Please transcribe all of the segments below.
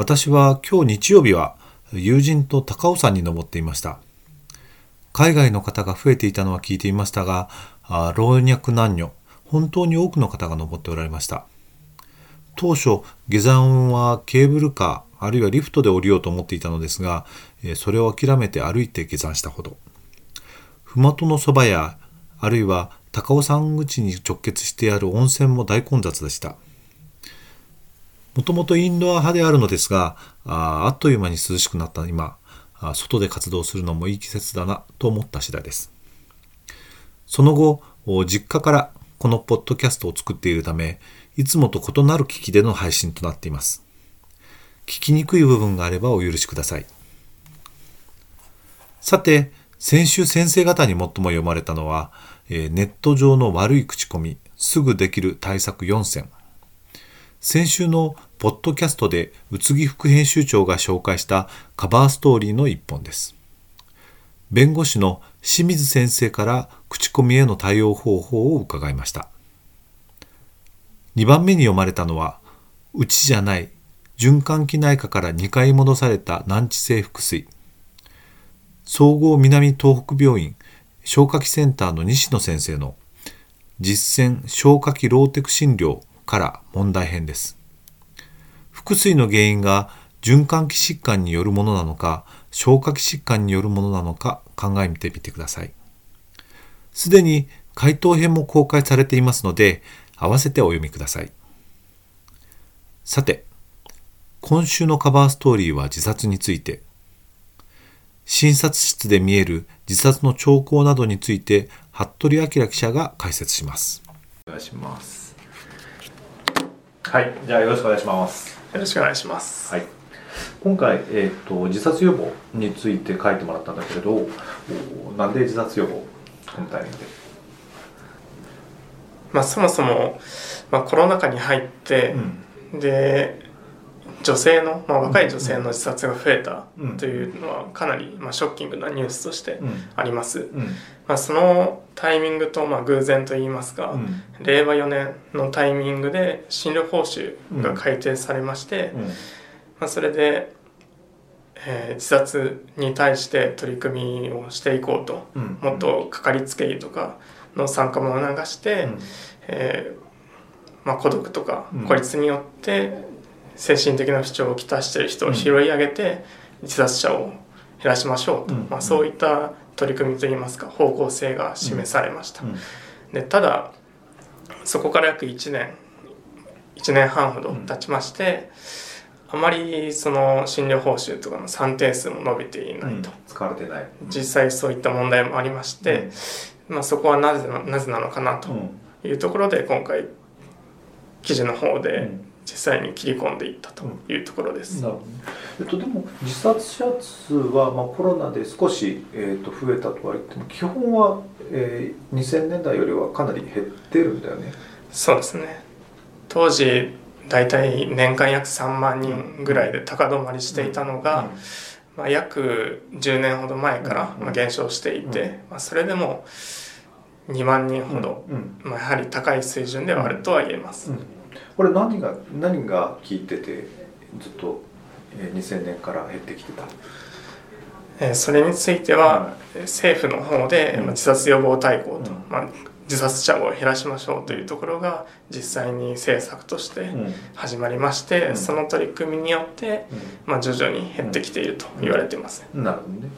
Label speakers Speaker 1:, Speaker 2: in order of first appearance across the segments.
Speaker 1: 私は今日日曜日は友人と高尾山に登っていました。海外の方が増えていたのは聞いていましたが、老若男女、本当に多くの方が登っておられました。当初、下山はケーブルカー、あるいはリフトで降りようと思っていたのですが、それを諦めて歩いて下山したほど。麓のそばや、あるいは高尾山口に直結してある温泉も大混雑でした。もともとインドア派であるのですが、ああっという間に涼しくなった今、外で活動するのもいい季節だなと思った次第です。その後、実家からこのポッドキャストを作っているため、いつもと異なる機器での配信となっています。聞きにくい部分があればお許しください。さて、先週先生方に最も読まれたのは、ネット上の悪い口コミ、すぐできる対策4選。先週のポッドキャストで宇津木副編集長が紹介したカバーストーリーの一本です。弁護士の清水先生から口コミへの対応方法を伺いました。2番目に読まれたのは、うちじゃない循環器内科から2回戻された難治性腹水。総合南東北病院消化器センターの西野先生の実践消化器ローテク診療から問題編です。腹水の原因が循環器疾患によるものなのか、消化器疾患によるものなのか考えてみてください。すでに回答編も公開されていますので、合わせてお読みください。さて、今週のカバーストーリーは自殺について、診察室で見える自殺の兆候などについて、服部明記者が解説します。
Speaker 2: お願いします。
Speaker 1: はい、じゃあよろしくお願いします。
Speaker 2: よろしくお願いします。
Speaker 1: はい。今回、えーと、自殺予防について書いてもらったんだけれど、なんで自殺予防このタイミングで。
Speaker 2: まあそもそも、まあ、コロナ禍に入って、うん、で女性の、まあ、若い女性の自殺が増えたというのはかなり、まあ、ショッキングなニュースとしてあります。まあ、そのタイミングと、まあ、偶然といいますか、令和4年のタイミングで診療報酬が改定されまして、まあ、それで、えー、自殺に対して取り組みをしていこうと、もっとかかりつけ医とかの参加も促して、えーまあ、孤独とか孤立によって精神的な不調をきたしている人を拾い上げて自殺者を減らしましょうと、まあ、そういった取り組みといいますか方向性が示されました。でただそこから約1年1年半ほど経ちまして、あまりその診療報酬とかの算定数も伸びていないと、
Speaker 1: 使われてない、
Speaker 2: 実際そういった問題もありまして、まあ、そこはなぜなぜなのかなというところで今回記事の方で実際に切り込んでいったというところです。
Speaker 1: うん、えっと、でも自殺者数は、まあ、コロナで少し、えー、と増えたとは言っても基本は、えー、2000年代よりはかなり減ってるんだよね。
Speaker 2: そうですね。当時大体年間約3万人ぐらいで高止まりしていたのが、まあ、約10年ほど前から、まあ、減少していて、まあ、それでも2万人ほど、まあ、やはり高い水準ではあるとは言えます。
Speaker 1: これ何が何が効いててずっと2000年から減ってきて
Speaker 2: た？それについては、政府の方で自殺予防大綱と、まあ、自殺者を減らしましょうというところが実際に政策として始まりまして、その取り組みによって、まあ、徐々に減ってきていると言われています。
Speaker 1: なるほどね。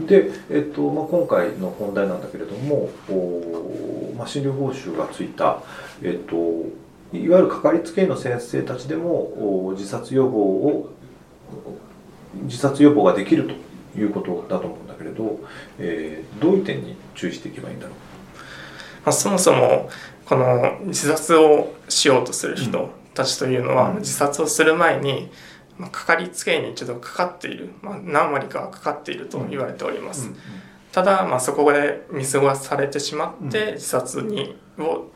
Speaker 1: で、えっとまあ、今回の本題なんだけれどもお、まあ、診療報酬がついた、えっと、いわゆるかかりつけ医の先生たちでも自殺予防を自殺予防ができるということだと思うんだけれど、えー、どういう点に注意していけばいいんだろう、
Speaker 2: まあ、そもそもこの自殺をしようとする人たちというのは、うん、自殺をする前にまあ、かかりつけ医に一度かかっている、まあ、何割かはかかっていると言われております、ただ、まあ、そこで見過ごされてしまって自殺にを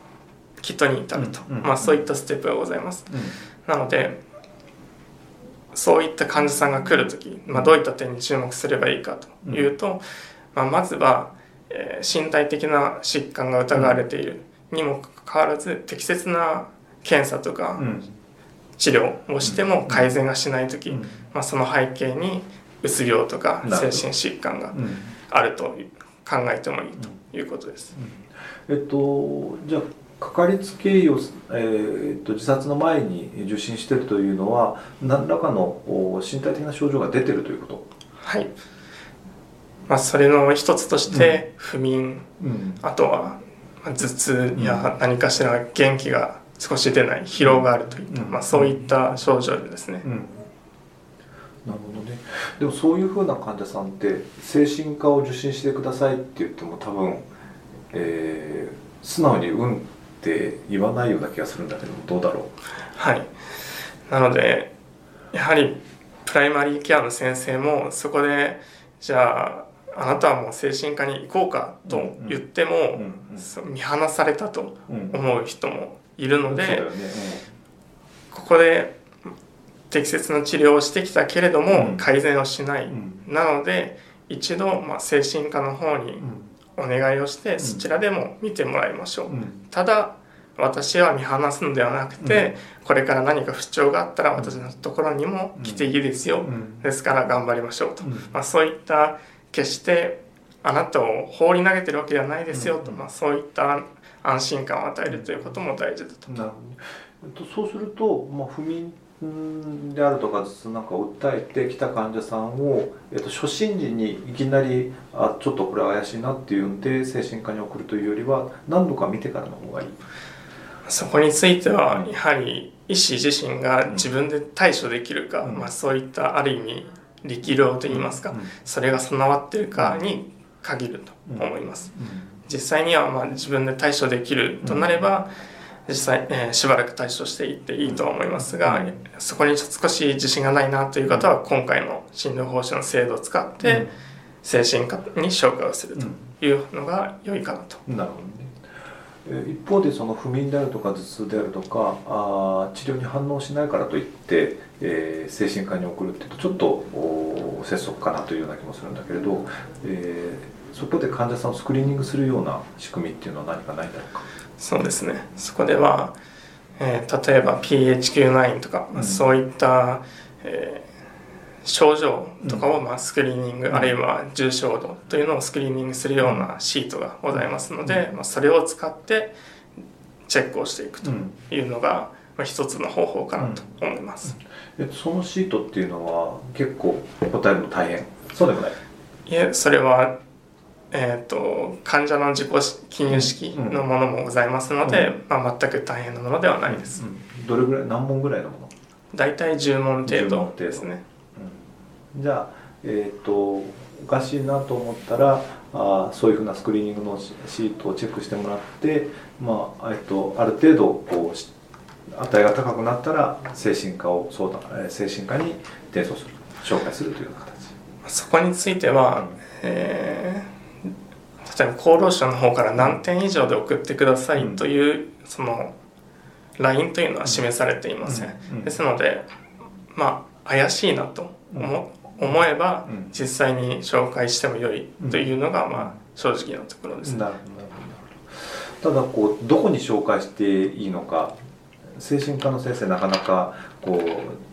Speaker 2: きっとに至ると、まあ、そういったステップがございます、なのでそういった患者さんが来る時、まあ、どういった点に注目すればいいかというと、まあ、まずは、えー、身体的な疾患が疑われているにもかかわらず適切な検査とか治療をしても改善がしない時、まあ、その背景にうつ病とか精神疾患があると考えてもいいということです。
Speaker 1: えっと、じゃあかかりつけ医を、えー、っと自殺の前に受診しているというのは何らかの身体的な症状が出てるということ？
Speaker 2: はい、まあ、それの一つとして不眠、うん、あとは頭痛や何かしら元気が少し出ない疲労があるといった、うん、まあ、そういった症状ですね。うん。
Speaker 1: なるほどね。でもそういうふうな患者さんって精神科を受診してくださいって言っても多分、えー、素直に「うん」って言わないような気がするんだけどどうだろう？
Speaker 2: はい。なのでやはりプライマリーケアの先生もそこでじゃああなたはもう精神科に行こうかと言っても、見放されたと思う人もいるので、ここで適切な治療をしてきたけれども改善をしない、なので一度、まあ、精神科の方にお願いをしてそちらでも見てもらいましょう、ただ私は見放すのではなくて、これから何か不調があったら私のところにも来ていいですよ、ですから頑張りましょうと、まあ、そういった決してあなたを放り投げてるわけではないですよと、まあ、そういった安心感を与えるということも大事だと。
Speaker 1: そうすると、まあ、不眠であるとか頭痛なんかを訴えてきた患者さんを、えっと、初診時にいきなりあちょっとこれ怪しいなっていうんで精神科に送るというよりは何度か見てからの方がいい。
Speaker 2: そこについてはやはり医師自身が自分で対処できるか、うん、まあ、そういったある意味力量といいますか、うん、それが備わってるかに限ると思います、実際にはまあ自分で対処できるとなれば、実際、えー、しばらく対処していっていいと思いますが、そこに少し自信がないなという方は今回の診療報酬の制度を使って精神科に紹介をするというのが良いかなと。
Speaker 1: なるほどね。一方でその不眠であるとか頭痛であるとかあ治療に反応しないからといって、えー、精神科に送るっていうとちょっと拙速かなというような気もするんだけれど、えー、そこで患者さんをスクリーニングするような仕組みっていうのは何かないだろうか？
Speaker 2: そうですね。そこでは、えー、例えば PHQ9 とか、うん、そういった、えー症状とかをまあスクリーニング、うん、あるいは重症度というのをスクリーニングするようなシートがございますので、まあ、それを使ってチェックをしていくというのが、まあ、一つの方法かなと思います、
Speaker 1: うん、えそのシートっていうのは結構答えるの大変？そうでもない？
Speaker 2: いえそれはえーと、患者の自己記入式のものもございますので、うん、まあ、全く大変なものではないです、
Speaker 1: どれぐらい何問ぐらいのもの？
Speaker 2: 大体10問程度ですね。
Speaker 1: じゃあ、えーと、おかしいなと思ったらあそういうふうなスクリーニングのシートをチェックしてもらって、まあえーと、ある程度こう値が高くなったら精神科を相談精神科に転送する紹介するというような形。
Speaker 2: そこについては、えー、例えば厚労省の方から何点以上で送ってくださいという、うん、そのラインというのは示されていません、うんうん、ですのでまあ怪しいなと思思えば実際に紹介しても良いというのがまあ正直なところです、ね、なる
Speaker 1: ほど。ただこうどこに紹介していいのか精神科の先生なかなかこう、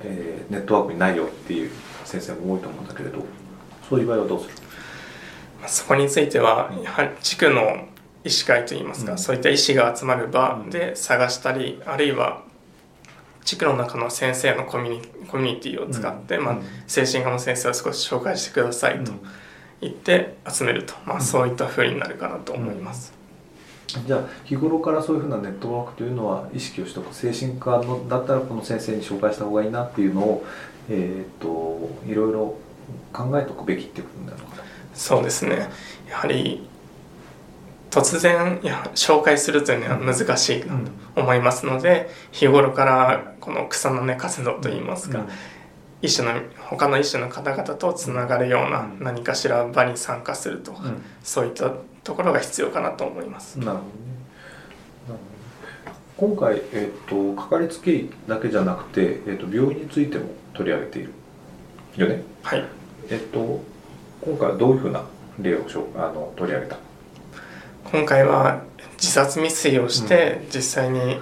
Speaker 1: えー、ネットワークにないよっていう先生も多いと思うんだけれどそういう場合はどうする？
Speaker 2: そこについてはやはり地区の医師会といいますか、うん、そういった医師が集まる場で探したり、あるいは地区の中の先生のコミュニティを使って、うん、まあ、精神科の先生を少し紹介してくださいと言って集めると、まあ、そういったふうになるかなと思います。
Speaker 1: じゃあ日頃からそういうふうなネットワークというのは意識をしておく精神科のだったらこの先生に紹介した方がいいなっていうのを、えーと、いろいろ考えておくべきっていうことになるのかな
Speaker 2: そうですね。やはり突然いや紹介するというのは難しいと思いますので日頃からこの草の根活動といいますか、医師の他の医師の方々とつながるような何かしら場に参加するとか、うん、そういったところが必要かなと思います。
Speaker 1: なるほどね。今回、えーと、かかりつけ医だけじゃなくて、えーと、病院についても取り上げているよね？
Speaker 2: はい。
Speaker 1: えっ、ー、と今回はどういうふうな例をあの取り上げた？
Speaker 2: 今回は自殺未遂をして、実際に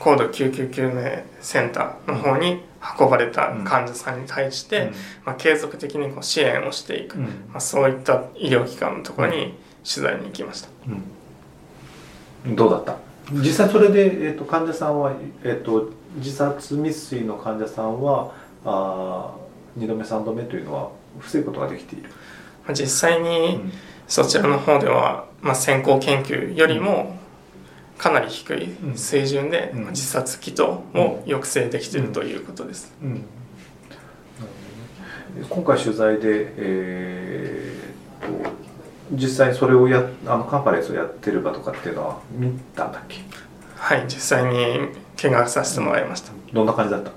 Speaker 2: 高度救急救命センターの方に運ばれた患者さんに対して、まあ、継続的にこう支援をしていく、まあ、そういった医療機関のところに取材に行きました、
Speaker 1: どうだった？実際それで、えーと、患者さんは、えーと、自殺未遂の患者さんはあ2度目3度目というのは防ぐことができている
Speaker 2: 実際にそちらの方では、まあ、先行研究よりもかなり低い水準で自殺祈祷を抑制できているということです。
Speaker 1: 今回取材で、えー、と実際それをやあのカンファレンスをやってる場とかっていうのは見たんだっけ？
Speaker 2: はい実際に見学させてもらいました。
Speaker 1: どんな感じだった？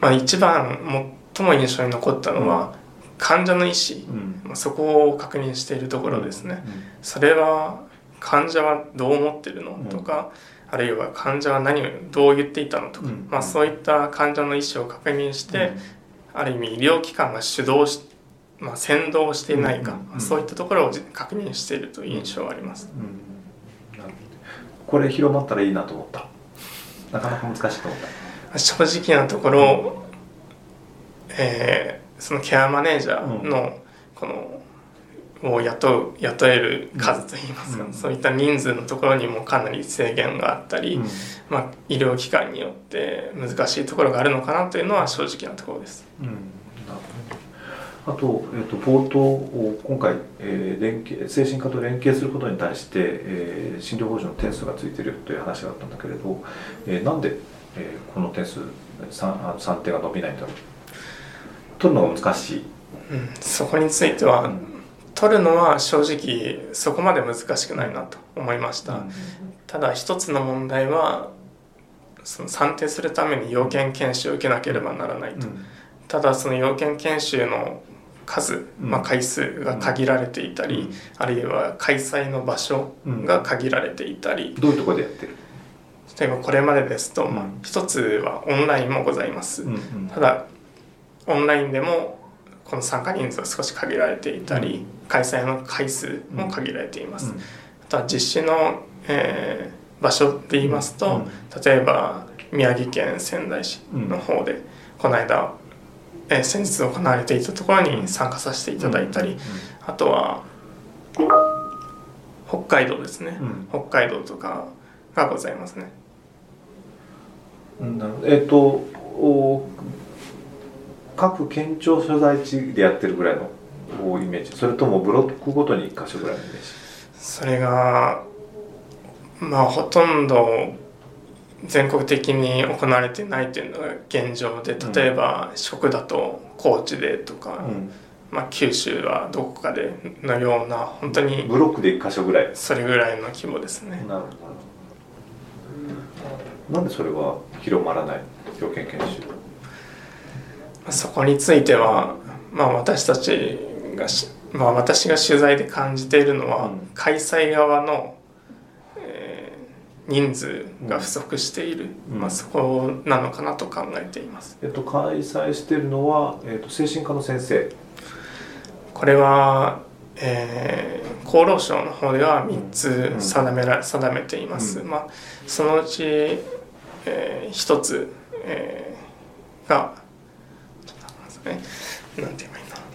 Speaker 2: まあ一番最も印象に残ったのは、患者の意思、うん、そこを確認しているところですね、うん。うん、それは患者はどう思ってるの？とか、あるいは患者は何をどう言っていたの？とか、まあ、そういった患者の意思を確認して、ある意味医療機関が主導し、まあ、先導していないか、そういったところを確認しているという印象はあります。
Speaker 1: これ広まったらいいなと思った。なかなか難しいと思っ
Speaker 2: た。正直なところ、えー、そのケアマネージャーのこのを雇う雇える数といいますか、うん、そういった人数のところにもかなり制限があったり、うん、まあ、医療機関によって難しいところがあるのかなというのは正直なところです。うん。
Speaker 1: あと,、えーと、冒頭今回、えー、連携精神科と連携することに対して、えー、診療報酬の点数がついているという話があったんだけれど、えー、なんで、えー、この点数 3, 3点が伸びないんだろう？取るのが難しい、
Speaker 2: うん、そこについては、うん取るのは正直そこまで難しくないなと思いました、うん、ただ一つの問題はその算定するために要件研修を受けなければならないと、うん、ただその要件研修の数、まあ、回数が限られていたり、あるいは開催の場所が限られていたり、
Speaker 1: どういうところでやってる？
Speaker 2: 例えばこれまでですと、まあ、一つはオンラインもございます、ただオンラインでもこの参加人数は少し限られていたり、開催の回数も限られています。あとは実施の、えー、場所で言いますと、例えば宮城県仙台市の方で、この間、えー、先日行われていたところに参加させていただいたり、あとは北海道ですね、北海道とかがございますね。
Speaker 1: えっ、ー、と各県庁所在地でやってるぐらいのイメージ。それともブロックごとに1箇所ぐらいのイメージ。
Speaker 2: それがまあほとんど全国的に行われてないというのが現状で例えば四国だと高知でとか、うん、まあ、九州はどこかでのような本当に
Speaker 1: ブロックで1箇所ぐらい。
Speaker 2: それぐらいの規模ですね。なるほ
Speaker 1: ど。なんでそれは広まらない？条件研修
Speaker 2: そこについては、まあ、私たちがまあ、私が取材で感じているのは、うん、開催側の、えー、人数が不足している、うん、まあ、そこなのかなと考えています。
Speaker 1: えっと、開催しているのは、えっと、精神科の先生。
Speaker 2: これは、えー、厚労省の方では3つ定めら、定めています。まあ、そのうち、えー、1つ、えー、がねなんて言えばいいんだろうな。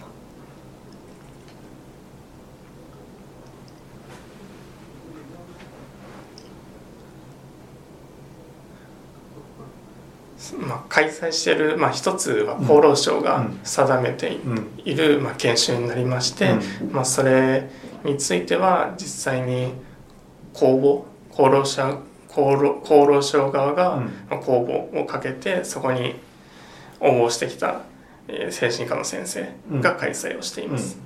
Speaker 2: まあ、開催している、まあ、一つは厚労省が定めている、まあ、研修になりまして、まあ、それについては実際に公募厚労省厚労厚労省側が公募をかけてそこに応募してきたえー、精神科の先生が開催をしています。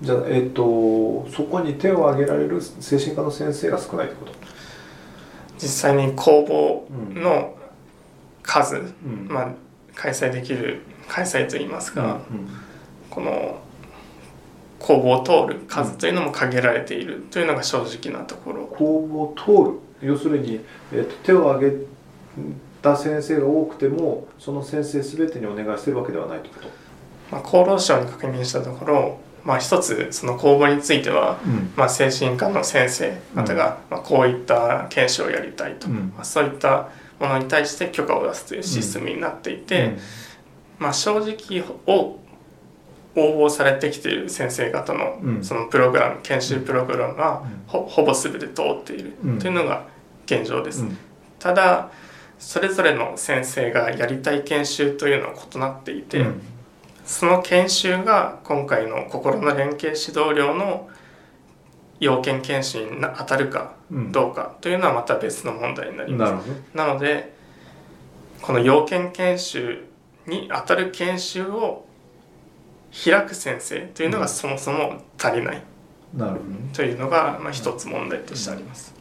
Speaker 1: じゃあ、えーと、そこに手を挙げられる精神科の先生が少ないってこと？
Speaker 2: 実際に公募の数、うん、まあ、開催できる開催といいますか、うんうん、この公募を通る数というのも限られているというのが正直なところ。
Speaker 1: 公募を通る？要するに、えーと、手を挙げた先生が多くてもその先生全てにお願いしてるわけではないということ、
Speaker 2: まあ、厚労省に確認したところまあ、一つその公募については、うん、まあ、精神科の先生方が、まあ、こういった研修をやりたいと、うん、まあ、そういったものに対して許可を出すというシステムになっていて、まあ、正直を応募されてきている先生方のそのプログラム研修プログラムはほほぼ全て通っているというのが現状です。ただそれぞれの先生がやりたい研修というのは異なっていて、その研修が今回の心の連携指導料の要件研修に当たるかどうかというのはまた別の問題になります。なのでこの要件研修に当たる研修を開く先生というのがそもそも足りない、というのがまあ一つ問題としてあります。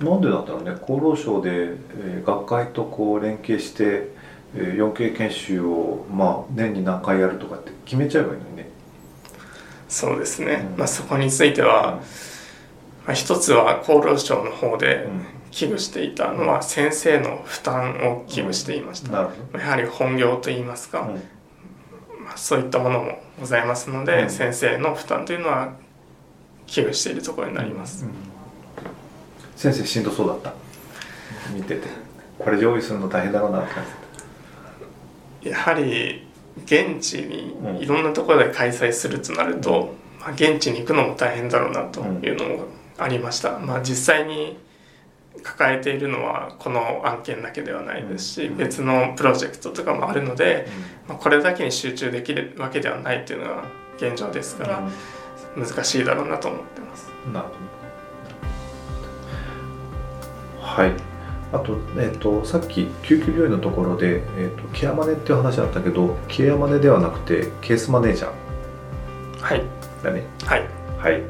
Speaker 1: なんでだったらね？厚労省で、えー、学会とこう連携して 4K 研修を、まあ、年に何回やるとかって決めちゃえばいいのにね。
Speaker 2: そうですね、うん、まあ、そこについては、まあ、一つは厚労省の方で危惧していたのは先生の負担を危惧していました、うん、やはり本業といいますか、うん、まあ、そういったものもございますので、先生の負担というのは危惧しているところになります、
Speaker 1: 先生しんどそうだった。見てて。これ用意するの大変だろうなって感じ
Speaker 2: やはり現地にいろんなところで開催するとなると、まあ、現地に行くのも大変だろうなというのもありました、まあ、実際に抱えているのはこの案件だけではないですし、別のプロジェクトとかもあるので、まあ、これだけに集中できるわけではないというのが現状ですから難しいだろうなと思ってます。なるほ
Speaker 1: どはい。あと,、えーと、さっき救急病院のところで、えーと、ケアマネっていう話あったけどケアマネではなくてケースマネージャー。
Speaker 2: はい。
Speaker 1: だね。
Speaker 2: はい。
Speaker 1: はい。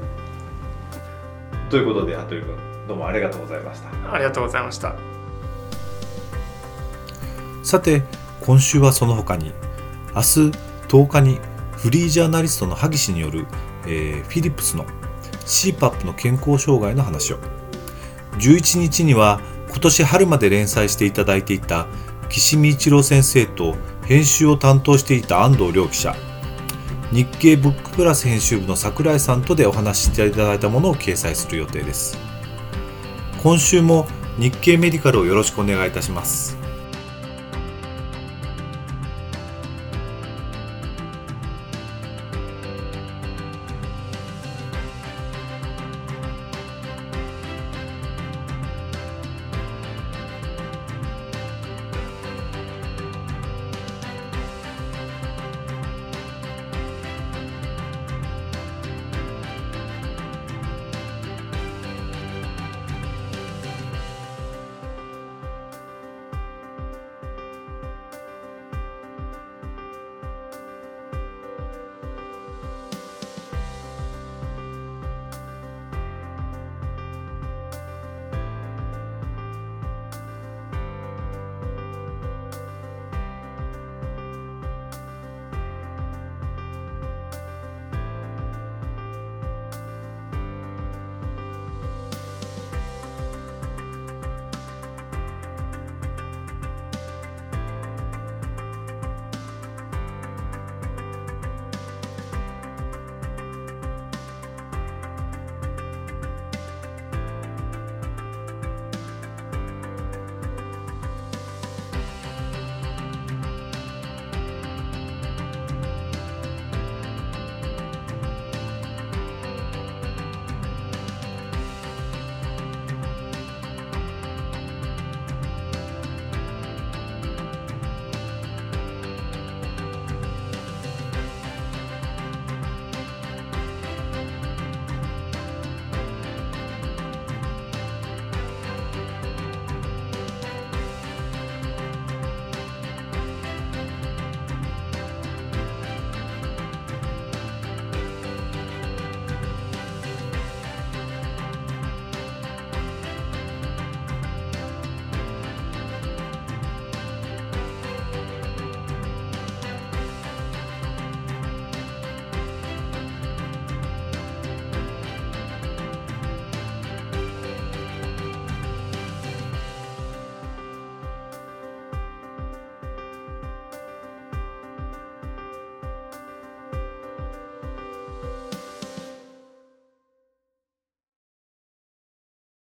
Speaker 1: ということで羽鳥君どうもありがとうございました。
Speaker 2: ありがとうございました。
Speaker 1: さて今週はその他に明日10日にフリージャーナリストの萩氏による、えー、フィリップスの CPAP の健康障害の話を11日には今年春まで連載していただいていた岸見一郎先生と編集を担当していた安藤亮記者。日経ブックプラス編集部の櫻井さんとでお話ししていただいたものを掲載する予定です。今週も日経メディカルをよろしくお願いいたします。